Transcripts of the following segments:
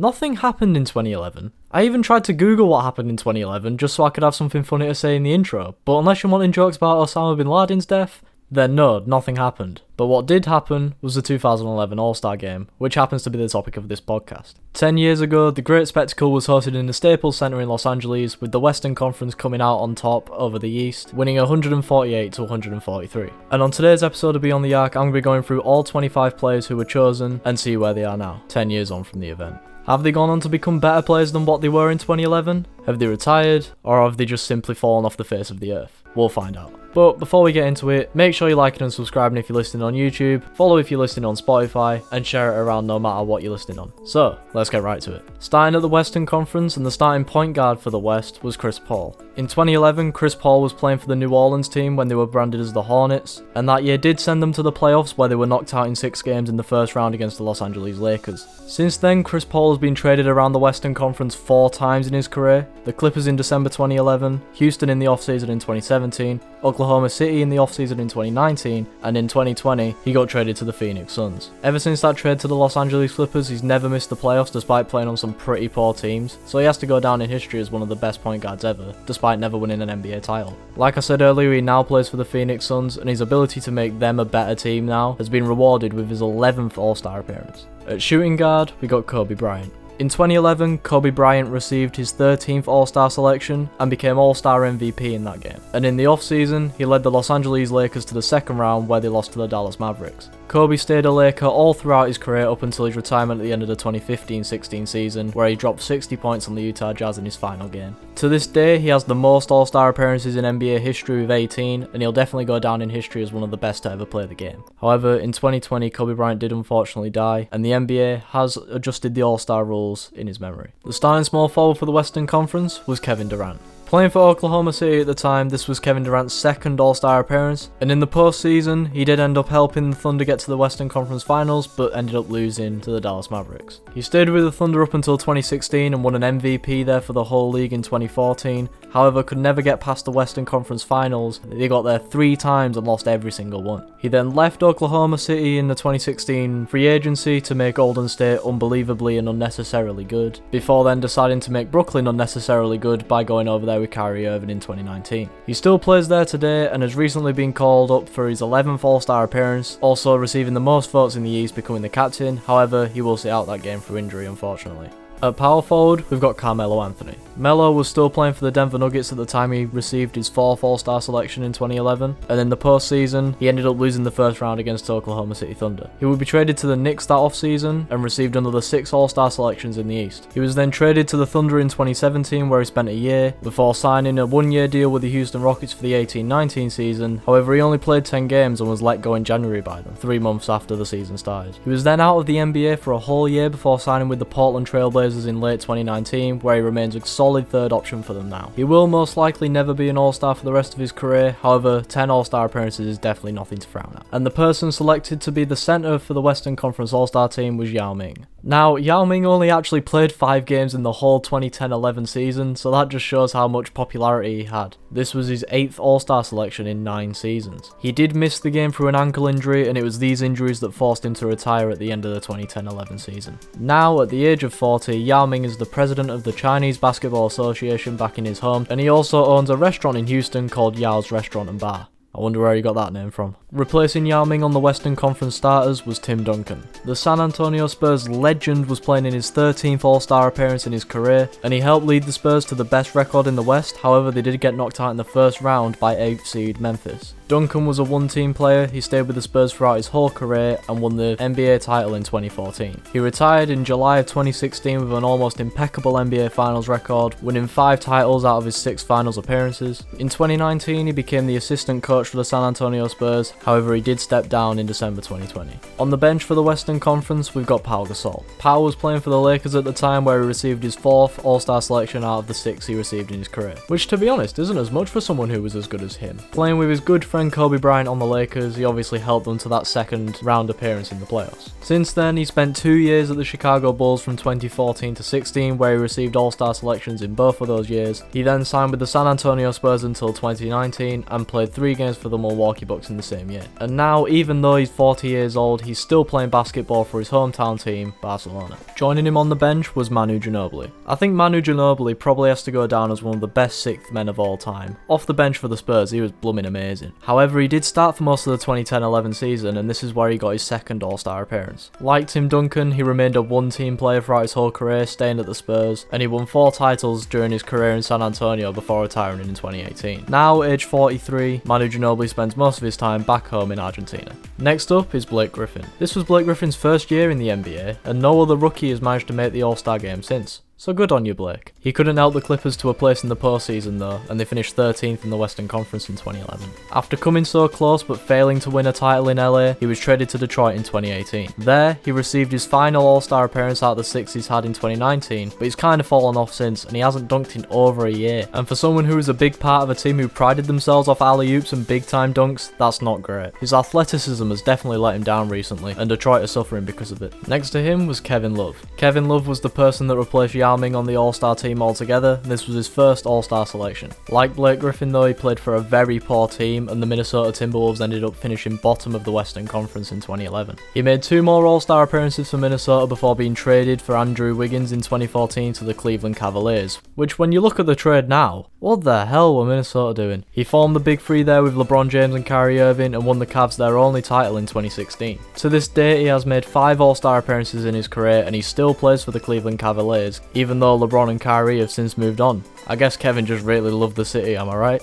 Nothing happened in 2011. I even tried to Google what happened in 2011 just so I could have something funny to say in the intro, but unless you're wanting jokes about Osama bin Laden's death, then no, nothing happened. But what did happen was the 2011 All Star Game, which happens to be the topic of this podcast. Ten years ago, the Great Spectacle was hosted in the Staples Center in Los Angeles, with the Western Conference coming out on top over the East, winning 148 to 143. And on today's episode of Beyond the Arc, I'm going to be going through all 25 players who were chosen and see where they are now, 10 years on from the event. Have they gone on to become better players than what they were in 2011? Have they retired? Or have they just simply fallen off the face of the earth? We'll find out. But before we get into it, make sure you like and subscribing if you're listening on YouTube, follow if you're listening on Spotify, and share it around no matter what you're listening on. So, let's get right to it. Starting at the Western Conference and the starting point guard for the West was Chris Paul. In 2011, Chris Paul was playing for the New Orleans team when they were branded as the Hornets, and that year did send them to the playoffs where they were knocked out in six games in the first round against the Los Angeles Lakers. Since then, Chris Paul has been traded around the Western Conference four times in his career the Clippers in December 2011, Houston in the offseason in 2017, Oklahoma City in the offseason in 2019, and in 2020, he got traded to the Phoenix Suns. Ever since that trade to the Los Angeles Clippers, he's never missed the playoffs despite playing on some pretty poor teams, so he has to go down in history as one of the best point guards ever, despite never winning an NBA title. Like I said earlier, he now plays for the Phoenix Suns, and his ability to make them a better team now has been rewarded with his 11th All Star appearance. At shooting guard, we got Kobe Bryant. In 2011, Kobe Bryant received his 13th All Star selection and became All Star MVP in that game. And in the offseason, he led the Los Angeles Lakers to the second round where they lost to the Dallas Mavericks. Kobe stayed a Laker all throughout his career up until his retirement at the end of the 2015-16 season, where he dropped 60 points on the Utah Jazz in his final game. To this day, he has the most All-Star appearances in NBA history with 18, and he'll definitely go down in history as one of the best to ever play the game. However, in 2020, Kobe Bryant did unfortunately die, and the NBA has adjusted the All-Star rules in his memory. The starting small forward for the Western Conference was Kevin Durant. Playing for Oklahoma City at the time, this was Kevin Durant's second All Star appearance, and in the postseason, he did end up helping the Thunder get to the Western Conference Finals, but ended up losing to the Dallas Mavericks. He stayed with the Thunder up until 2016 and won an MVP there for the whole league in 2014, however, could never get past the Western Conference Finals. They got there three times and lost every single one. He then left Oklahoma City in the 2016 free agency to make Golden State unbelievably and unnecessarily good, before then deciding to make Brooklyn unnecessarily good by going over there with Kyrie Irving in 2019. He still plays there today and has recently been called up for his 11th All Star appearance, also receiving the most votes in the East, becoming the captain. However, he will sit out that game through injury, unfortunately. At power forward, we've got Carmelo Anthony. Melo was still playing for the Denver Nuggets at the time he received his fourth All-Star selection in 2011, and in the postseason, he ended up losing the first round against Oklahoma City Thunder. He would be traded to the Knicks that offseason and received another six All-Star selections in the East. He was then traded to the Thunder in 2017 where he spent a year, before signing a one-year deal with the Houston Rockets for the 18-19 season, however he only played 10 games and was let go in January by them, three months after the season started. He was then out of the NBA for a whole year before signing with the Portland Trailblazers in late 2019, where he remains a solid third option for them now. He will most likely never be an All-Star for the rest of his career, however, 10 All-Star appearances is definitely nothing to frown at. And the person selected to be the centre for the Western Conference All-Star team was Yao Ming. Now, Yao Ming only actually played 5 games in the whole 2010-11 season, so that just shows how much popularity he had. This was his 8th All-Star selection in 9 seasons. He did miss the game through an ankle injury, and it was these injuries that forced him to retire at the end of the 2010-11 season. Now, at the age of 40, Yao Ming is the president of the Chinese Basketball Association back in his home, and he also owns a restaurant in Houston called Yao's Restaurant and Bar. I wonder where he got that name from. Replacing Yao Ming on the Western Conference starters was Tim Duncan. The San Antonio Spurs legend was playing in his 13th All-Star appearance in his career, and he helped lead the Spurs to the best record in the West, however they did get knocked out in the first round by 8th seed Memphis. Duncan was a one-team player, he stayed with the Spurs throughout his whole career and won the NBA title in 2014. He retired in July of 2016 with an almost impeccable NBA Finals record, winning 5 titles out of his 6 Finals appearances. In 2019 he became the assistant coach for the San Antonio Spurs, however he did step down in December 2020. On the bench for the Western Conference we've got Pau Gasol. Pau was playing for the Lakers at the time where he received his 4th All-Star selection out of the 6 he received in his career, which to be honest isn't as much for someone who was as good as him. Playing with his good friend Kobe Bryant on the Lakers, he obviously helped them to that second round appearance in the playoffs. Since then, he spent two years at the Chicago Bulls from 2014 to 16, where he received All Star selections in both of those years. He then signed with the San Antonio Spurs until 2019 and played three games games for the Milwaukee Bucks in the same year. And now, even though he's 40 years old, he's still playing basketball for his hometown team, Barcelona. Joining him on the bench was Manu Ginobili. I think Manu Ginobili probably has to go down as one of the best sixth men of all time. Off the bench for the Spurs, he was blooming amazing. However, he did start for most of the 2010-11 season, and this is where he got his second All-Star appearance. Like Tim Duncan, he remained a one-team player throughout his whole career, staying at the Spurs, and he won four titles during his career in San Antonio before retiring in 2018. Now, age 43, Manu Ginobili spends most of his time back home in Argentina. Next up is Blake Griffin. This was Blake Griffin's first year in the NBA, and no other rookie has managed to make the All-Star game since. So good on you, Blake. He couldn't help the Clippers to a place in the postseason though, and they finished 13th in the Western Conference in 2011. After coming so close but failing to win a title in LA, he was traded to Detroit in 2018. There, he received his final All-Star appearance out of the six he's had in 2019, but he's kind of fallen off since, and he hasn't dunked in over a year. And for someone who was a big part of a team who prided themselves off alley-oops and big-time dunks, that's not great. His athleticism has definitely let him down recently, and Detroit are suffering because of it. Next to him was Kevin Love. Kevin Love was the person that replaced Ming on the All-Star team altogether, this was his first All-Star selection. Like Blake Griffin though, he played for a very poor team, and the Minnesota Timberwolves ended up finishing bottom of the Western Conference in 2011. He made two more All-Star appearances for Minnesota before being traded for Andrew Wiggins in 2014 to the Cleveland Cavaliers, which when you look at the trade now, what the hell were Minnesota doing? He formed the big three there with LeBron James and Kyrie Irving and won the Cavs their only title in 2016. To this day, he has made five All-Star appearances in his career and he still plays for the Cleveland Cavaliers, even though LeBron and Kyrie have since moved on. I guess Kevin just really loved the city, am I right?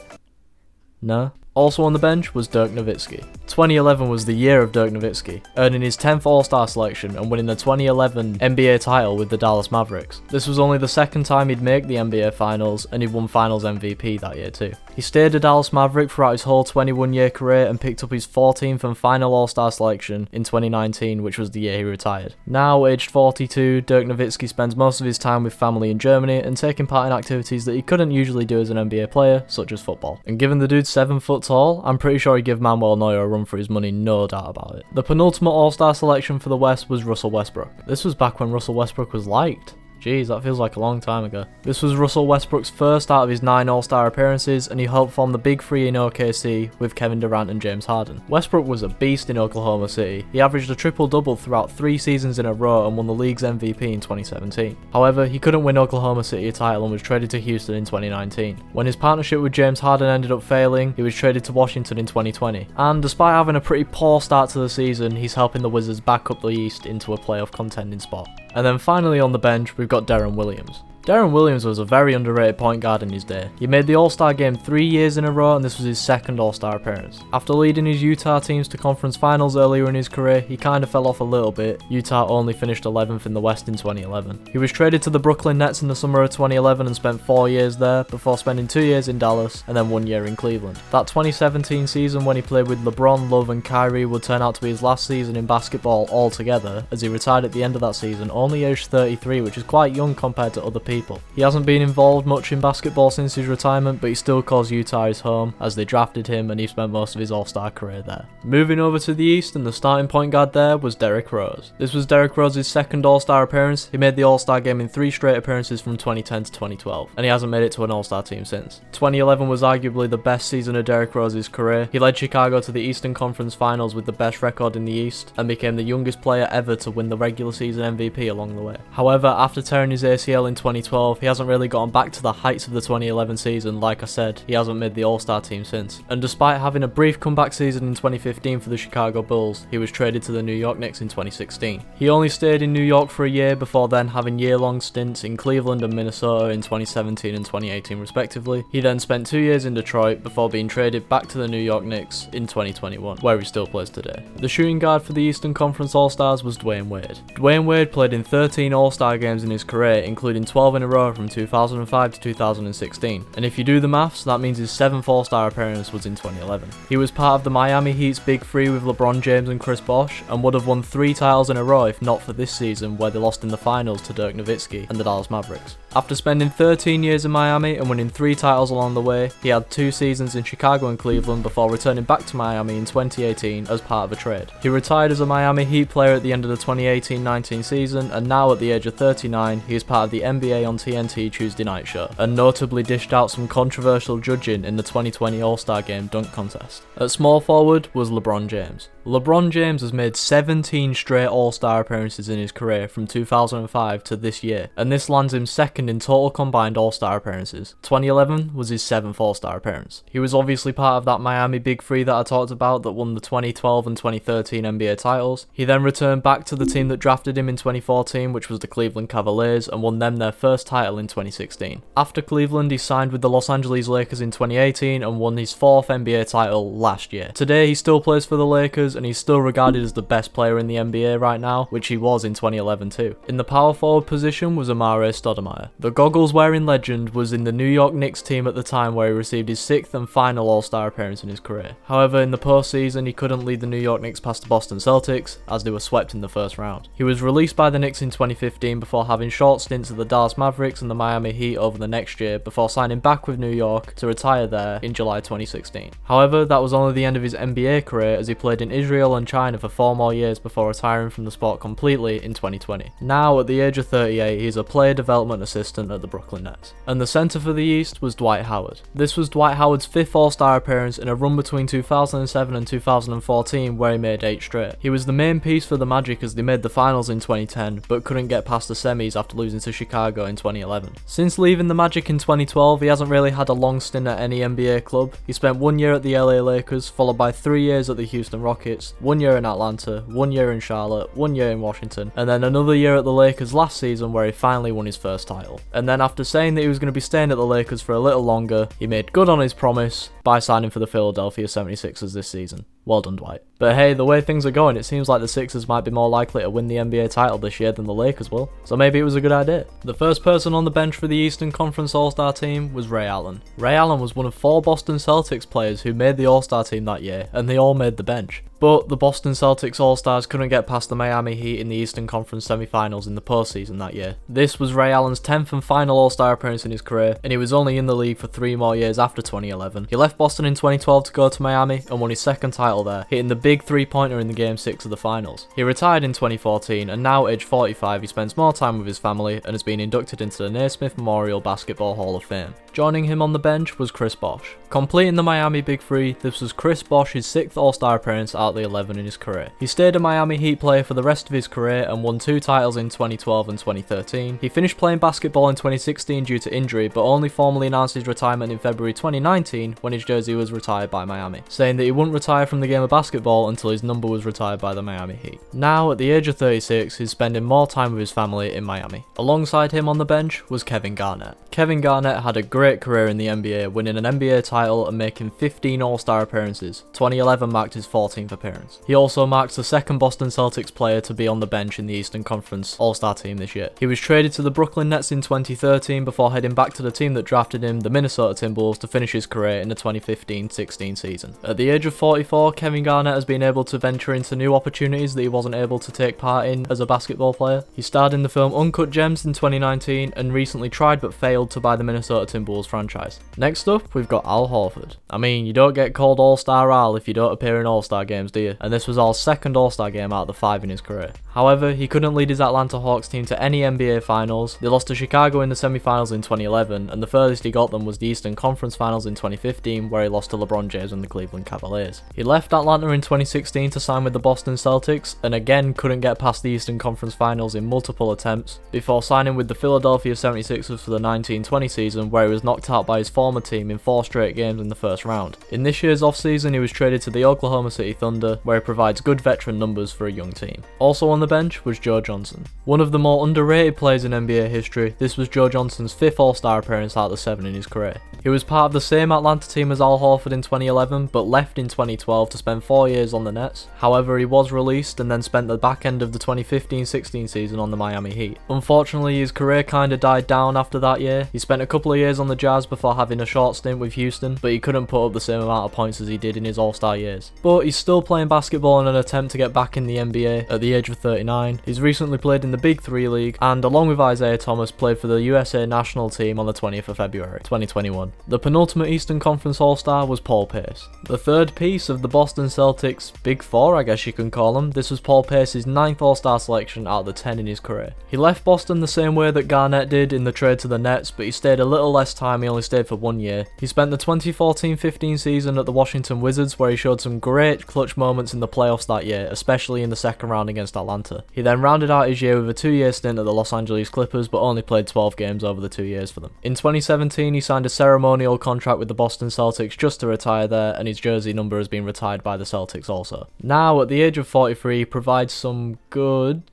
No? Also on the bench was Dirk Nowitzki. 2011 was the year of Dirk Nowitzki, earning his 10th All-Star selection and winning the 2011 NBA title with the Dallas Mavericks. This was only the second time he'd make the NBA Finals and he won Finals MVP that year too. He stayed a Dallas Maverick throughout his whole 21 year career and picked up his 14th and final All-Star selection in 2019, which was the year he retired. Now aged 42, Dirk Nowitzki spends most of his time with family in Germany and taking part in activities that he couldn't usually do as an NBA player, such as football. And given the dude's 7 foot tall, I'm pretty sure he'd give Manuel Neuer a run for his money, no doubt about it. The penultimate All-Star selection for the West was Russell Westbrook. This was back when Russell Westbrook was liked. Jeez, that feels like a long time ago. This was Russell Westbrook's first out of his nine All-Star appearances, and he helped form the Big Three in OKC with Kevin Durant and James Harden. Westbrook was a beast in Oklahoma City. He averaged a triple-double throughout three seasons in a row and won the league's MVP in 2017. However, he couldn't win Oklahoma City a title and was traded to Houston in 2019. When his partnership with James Harden ended up failing, he was traded to Washington in 2020. And despite having a pretty poor start to the season, he's helping the Wizards back up the East into a playoff contending spot. And then finally on the bench, we've got Deron Williams. Deron Williams was a very underrated point guard in his day. He made the All-Star game three years in a row and this was his second All-Star appearance. After leading his Utah teams to conference finals earlier in his career, he kinda fell off a little bit. Utah only finished 11th in the West in 2011. He was traded to the Brooklyn Nets in the summer of 2011 and spent four years there, before spending two years in Dallas and then one year in Cleveland. That 2017 season when he played with LeBron, Love and Kyrie would turn out to be his last season in basketball altogether, as he retired at the end of that season, only aged 33, which is quite young compared to other people. He hasn't been involved much in basketball since his retirement, but he still calls Utah his home, as they drafted him and he spent most of his All-Star career there. Moving over to the East, and the starting point guard there was Derrick Rose. This was Derrick Rose's second All-Star appearance. He made the All-Star game in three straight appearances from 2010 to 2012, and he hasn't made it to an All-Star team since. 2011 was arguably the best season of Derrick Rose's career. He led Chicago to the Eastern Conference Finals with the best record in the East, and became the youngest player ever to win the regular season MVP along the way. However, after tearing his ACL in 2012, he hasn't really gotten back to the heights of the 2011 season. Like I said, he hasn't made the All-Star team since. And despite having a brief comeback season in 2015 for the Chicago Bulls, he was traded to the New York Knicks in 2016. He only stayed in New York for a year before then having year-long stints in Cleveland and Minnesota in 2017 and 2018 respectively. He then spent two years in Detroit before being traded back to the New York Knicks in 2021, where he still plays today. The shooting guard for the Eastern Conference All-Stars was Dwyane Wade. Dwyane Wade played in 13 All-Star games in his career, including 12 in a row from 2005 to 2016. And if you do the maths, that means his 7th All-Star appearance was in 2011. He was part of the Miami Heat's Big Three with LeBron James and Chris Bosh, and would have won three titles in a row if not for this season where they lost in the finals to Dirk Nowitzki and the Dallas Mavericks. After spending 13 years in Miami and winning three titles along the way, he had two seasons in Chicago and Cleveland before returning back to Miami in 2018 as part of a trade. He retired as a Miami Heat player at the end of the 2018-19 season, and now at the age of 39, he is part of the NBA on TNT Tuesday night show, and notably dished out some controversial judging in the 2020 All-Star Game dunk contest. At small forward was LeBron James. LeBron James has made 17 straight All Star appearances in his career from 2005 to this year, and this lands him second in total combined All Star appearances. 2011 was his seventh All Star appearance. He was obviously part of that Miami Big Three that I talked about that won the 2012 and 2013 NBA titles. He then returned back to the team that drafted him in 2014, which was the Cleveland Cavaliers, and won them their first title in 2016. After Cleveland, he signed with the Los Angeles Lakers in 2018 and won his fourth NBA title last year. Today, he still plays for the Lakers and he's still regarded as the best player in the NBA right now, which he was in 2011 too. In the power forward position was Amar'e Stoudemire. The goggles wearing legend was in the New York Knicks team at the time where he received his sixth and final All-Star appearance in his career. However, in the postseason, he couldn't lead the New York Knicks past the Boston Celtics, as they were swept in the first round. He was released by the Knicks in 2015 before having short stints at the Dallas Mavericks and the Miami Heat over the next year before signing back with New York to retire there in July 2016. However, that was only the end of his NBA career as he played in Israel and China for four more years before retiring from the sport completely in 2020. Now, at the age of 38, he's a player development assistant at the Brooklyn Nets. And the centre for the East was Dwight Howard. This was Dwight Howard's fifth All-Star appearance in a run between 2007 and 2014 where he made 8 straight. He was the main piece for the Magic as they made the finals in 2010 but couldn't get past the semis after losing to Chicago in 2011. Since leaving the Magic in 2012, he hasn't really had a long stint at any NBA club. He spent one year at the LA Lakers, followed by three years at the Houston Rockets, one year in Atlanta, one year in Charlotte, one year in Washington, and then another year at the Lakers last season where he finally won his first title. And then after saying that he was going to be staying at the Lakers for a little longer, he made good on his promise by signing for the Philadelphia 76ers this season. Well done, Dwight. But hey, the way things are going, it seems like the Sixers might be more likely to win the NBA title this year than the Lakers will, so maybe it was a good idea. The first person on the bench for the Eastern Conference All Star team was Ray Allen. Ray Allen was one of four Boston Celtics players who made the All Star team that year, and they all made the bench. But the Boston Celtics All Stars couldn't get past the Miami Heat in the Eastern Conference semi finals in the postseason that year. This was Ray Allen's 10th and final All Star appearance in his career, and he was only in the league for three more years after 2011. He left Boston in 2012 to go to Miami and won his second title there, hitting the big three pointer in the game 6 of the finals. He retired in 2014, and now, aged 45, he spends more time with his family and has been inducted into the Naismith Memorial Basketball Hall of Fame. Joining him on the bench was Chris Bosh. Completing the Miami Big Three, this was Chris Bosh's sixth All Star appearance out of the 11 in his career. He stayed a Miami Heat player for the rest of his career and won two titles in 2012 and 2013. He finished playing basketball in 2016 due to injury, but only formally announced his retirement in February 2019 when his jersey was retired by Miami, saying that he wouldn't retire from the game of basketball until his number was retired by the Miami Heat. Now, at the age of 36, he's spending more time with his family in Miami. Alongside him on the bench was Kevin Garnett. Kevin Garnett had a great career in the NBA, winning an NBA title and making 15 All-Star appearances. 2011 marked his 14th appearance. He also marks the second Boston Celtics player to be on the bench in the Eastern Conference All-Star team this year. He was traded to the Brooklyn Nets in 2013 before heading back to the team that drafted him, the Minnesota Timberwolves, to finish his career in the 2015-16 season. At the age of 44, Kevin Garnett has been able to venture into new opportunities that he wasn't able to take part in as a basketball player. He starred in the film Uncut Gems in 2019 and recently tried but failed to buy the Minnesota Timberwolves franchise. Next up, we've got Al Horford. I mean, you don't get called All-Star Al if you don't appear in All-Star games, do you? And this was Al's second All-Star game out of the five in his career. However, he couldn't lead his Atlanta Hawks team to any NBA finals. They lost to Chicago in the semi-finals in 2011, and the furthest he got them was the Eastern Conference Finals in 2015, where he lost to LeBron James and the Cleveland Cavaliers. He left Atlanta in 2016 to sign with the Boston Celtics, and again couldn't get past the Eastern Conference Finals in multiple attempts, before signing with the Philadelphia 76ers for the 1920 season, where he was knocked out by his former team in four straight games in the first round. In this year's offseason, he was traded to the Oklahoma City Thunder, where he provides good veteran numbers for a young team. Also on the bench was Joe Johnson. One of the more underrated players in NBA history, this was Joe Johnson's fifth All-Star appearance out of the seven in his career. He was part of the same Atlanta team as Al Horford in 2011, but left in 2012 to spend four years on the Nets. However, he was released and then spent the back end of the 2015-16 season on the Miami Heat. Unfortunately, his career kinda died down after that year. He spent a couple of years on the Jazz before having a short stint with Houston, but he couldn't put up the same amount of points as he did in his All-Star years. But he's still playing basketball in an attempt to get back in the NBA at the age of 39. He's recently played in the Big 3 League and along with Isaiah Thomas played for the USA national team on the 20th of February 2021. The penultimate Eastern Conference All-Star was Paul Pierce. The third piece of the Boston Celtics Big 4, I guess you can call them, this was Paul Pierce's ninth All-Star selection out of the 10 in his career. He left Boston the same way that Garnett did in the trade to the Nets, but he stayed a little less time, he only stayed for one year. He spent the 2014-15 season at the Washington Wizards where he showed some great clutch moments in the playoffs that year, especially in the second round against Atlanta. He then rounded out his year with a two-year stint at the Los Angeles Clippers, but only played 12 games over the two years for them. In 2017, he signed a ceremonial contract with the Boston Celtics just to retire there, and his jersey number has been retired by the Celtics also. Now, at the age of 43, he provides some good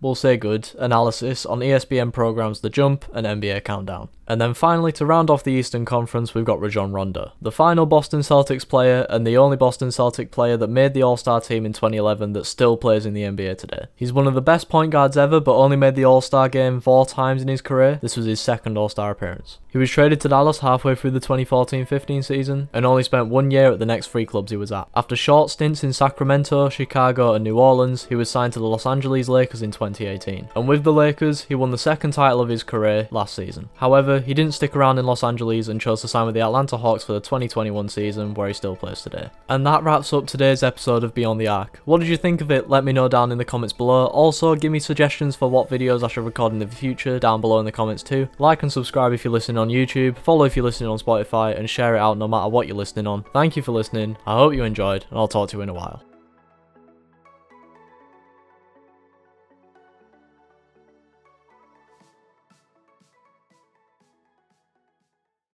we'll say good, analysis on ESPN programs The Jump and NBA Countdown. And then finally, to round off the Eastern Conference, we've got Rajon Rondo, the final Boston Celtics player and the only Boston Celtic player that made the All Star team in 2011 that still plays in the NBA today. He's one of the best point guards ever, but only made the All Star game four times in his career. This was his second All Star appearance. He was traded to Dallas halfway through the 2014 15 season and only spent one year at the next three clubs he was at. After short stints in Sacramento, Chicago, and New Orleans, he was signed to the Los Angeles Lakers in 2018. And with the Lakers, he won the second title of his career last season. However, he didn't stick around in Los Angeles and chose to sign with the Atlanta Hawks for the 2021 season, where he still plays today. And that wraps up today's episode of Beyond the Arc. What did you think of it? Let me know down in the comments below. Also, give me suggestions for what videos I should record in the future down below in the comments too. Like and subscribe if you're listening on YouTube, follow if you're listening on Spotify, and share it out no matter what you're listening on. Thank you for listening, I hope you enjoyed, and I'll talk to you in a while.